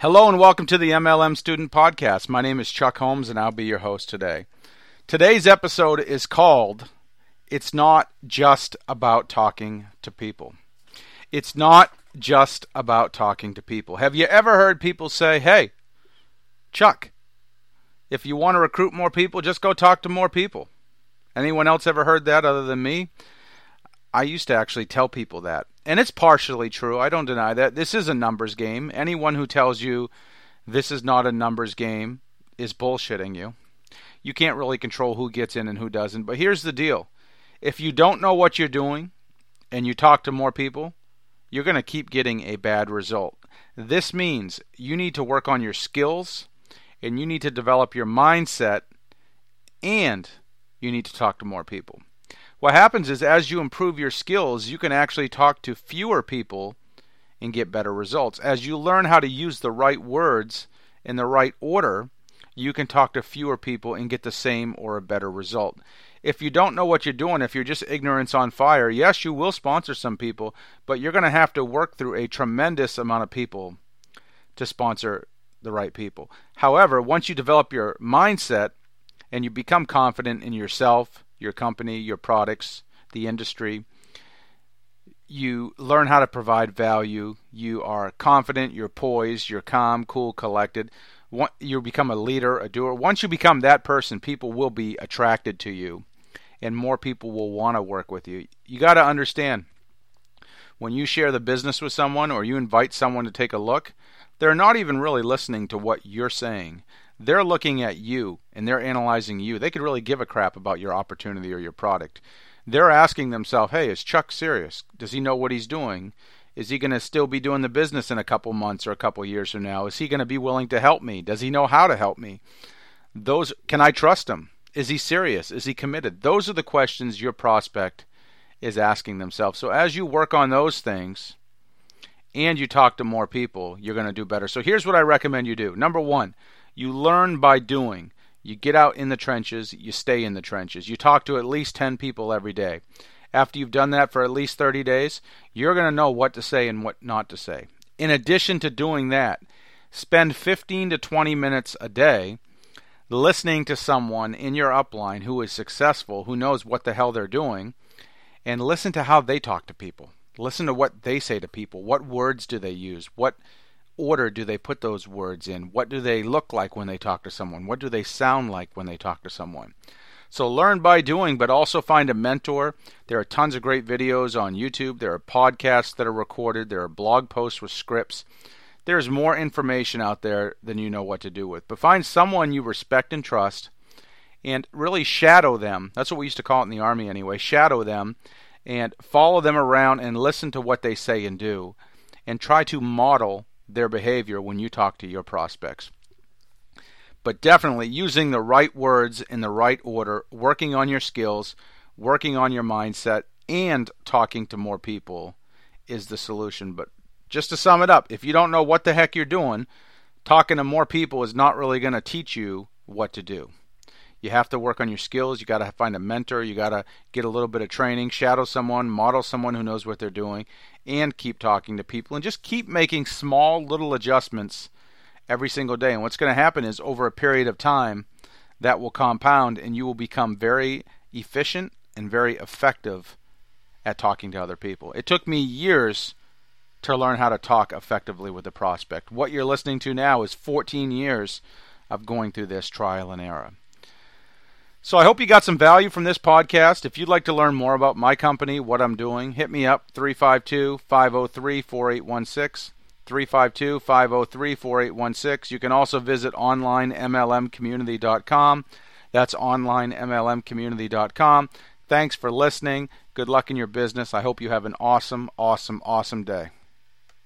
Hello and welcome to the MLM Student Podcast. My name is Chuck Holmes and I'll be your host today. Today's episode is called It's Not Just About Talking to People. It's not just about talking to people. Have you ever heard people say, Hey, Chuck, if you want to recruit more people, just go talk to more people? Anyone else ever heard that other than me? I used to actually tell people that. And it's partially true. I don't deny that. This is a numbers game. Anyone who tells you this is not a numbers game is bullshitting you. You can't really control who gets in and who doesn't. But here's the deal if you don't know what you're doing and you talk to more people, you're going to keep getting a bad result. This means you need to work on your skills and you need to develop your mindset and you need to talk to more people. What happens is as you improve your skills, you can actually talk to fewer people and get better results. As you learn how to use the right words in the right order, you can talk to fewer people and get the same or a better result. If you don't know what you're doing, if you're just ignorance on fire, yes, you will sponsor some people, but you're going to have to work through a tremendous amount of people to sponsor the right people. However, once you develop your mindset and you become confident in yourself, your company, your products, the industry. You learn how to provide value. You are confident, you're poised, you're calm, cool, collected. You become a leader, a doer. Once you become that person, people will be attracted to you and more people will want to work with you. You got to understand when you share the business with someone or you invite someone to take a look, they're not even really listening to what you're saying they're looking at you and they're analyzing you. They could really give a crap about your opportunity or your product. They're asking themselves, hey, is Chuck serious? Does he know what he's doing? Is he going to still be doing the business in a couple months or a couple years from now? Is he going to be willing to help me? Does he know how to help me? Those can I trust him? Is he serious? Is he committed? Those are the questions your prospect is asking themselves. So as you work on those things and you talk to more people, you're going to do better. So here's what I recommend you do. Number 1, you learn by doing. You get out in the trenches, you stay in the trenches. You talk to at least 10 people every day. After you've done that for at least 30 days, you're going to know what to say and what not to say. In addition to doing that, spend 15 to 20 minutes a day listening to someone in your upline who is successful, who knows what the hell they're doing, and listen to how they talk to people. Listen to what they say to people. What words do they use? What order do they put those words in? What do they look like when they talk to someone? What do they sound like when they talk to someone? So learn by doing, but also find a mentor. There are tons of great videos on YouTube. There are podcasts that are recorded. There are blog posts with scripts. There's more information out there than you know what to do with. But find someone you respect and trust and really shadow them. That's what we used to call it in the Army anyway. Shadow them and follow them around and listen to what they say and do and try to model their behavior when you talk to your prospects. But definitely using the right words in the right order, working on your skills, working on your mindset, and talking to more people is the solution. But just to sum it up, if you don't know what the heck you're doing, talking to more people is not really going to teach you what to do. You have to work on your skills. You got to find a mentor. You got to get a little bit of training, shadow someone, model someone who knows what they're doing, and keep talking to people and just keep making small little adjustments every single day. And what's going to happen is over a period of time, that will compound and you will become very efficient and very effective at talking to other people. It took me years to learn how to talk effectively with a prospect. What you're listening to now is 14 years of going through this trial and error. So I hope you got some value from this podcast. If you'd like to learn more about my company, what I'm doing, hit me up 352 503 4816. 352 503 4816. You can also visit onlinemlmcommunity.com. That's onlinemlmcommunity.com. Thanks for listening. Good luck in your business. I hope you have an awesome, awesome, awesome day.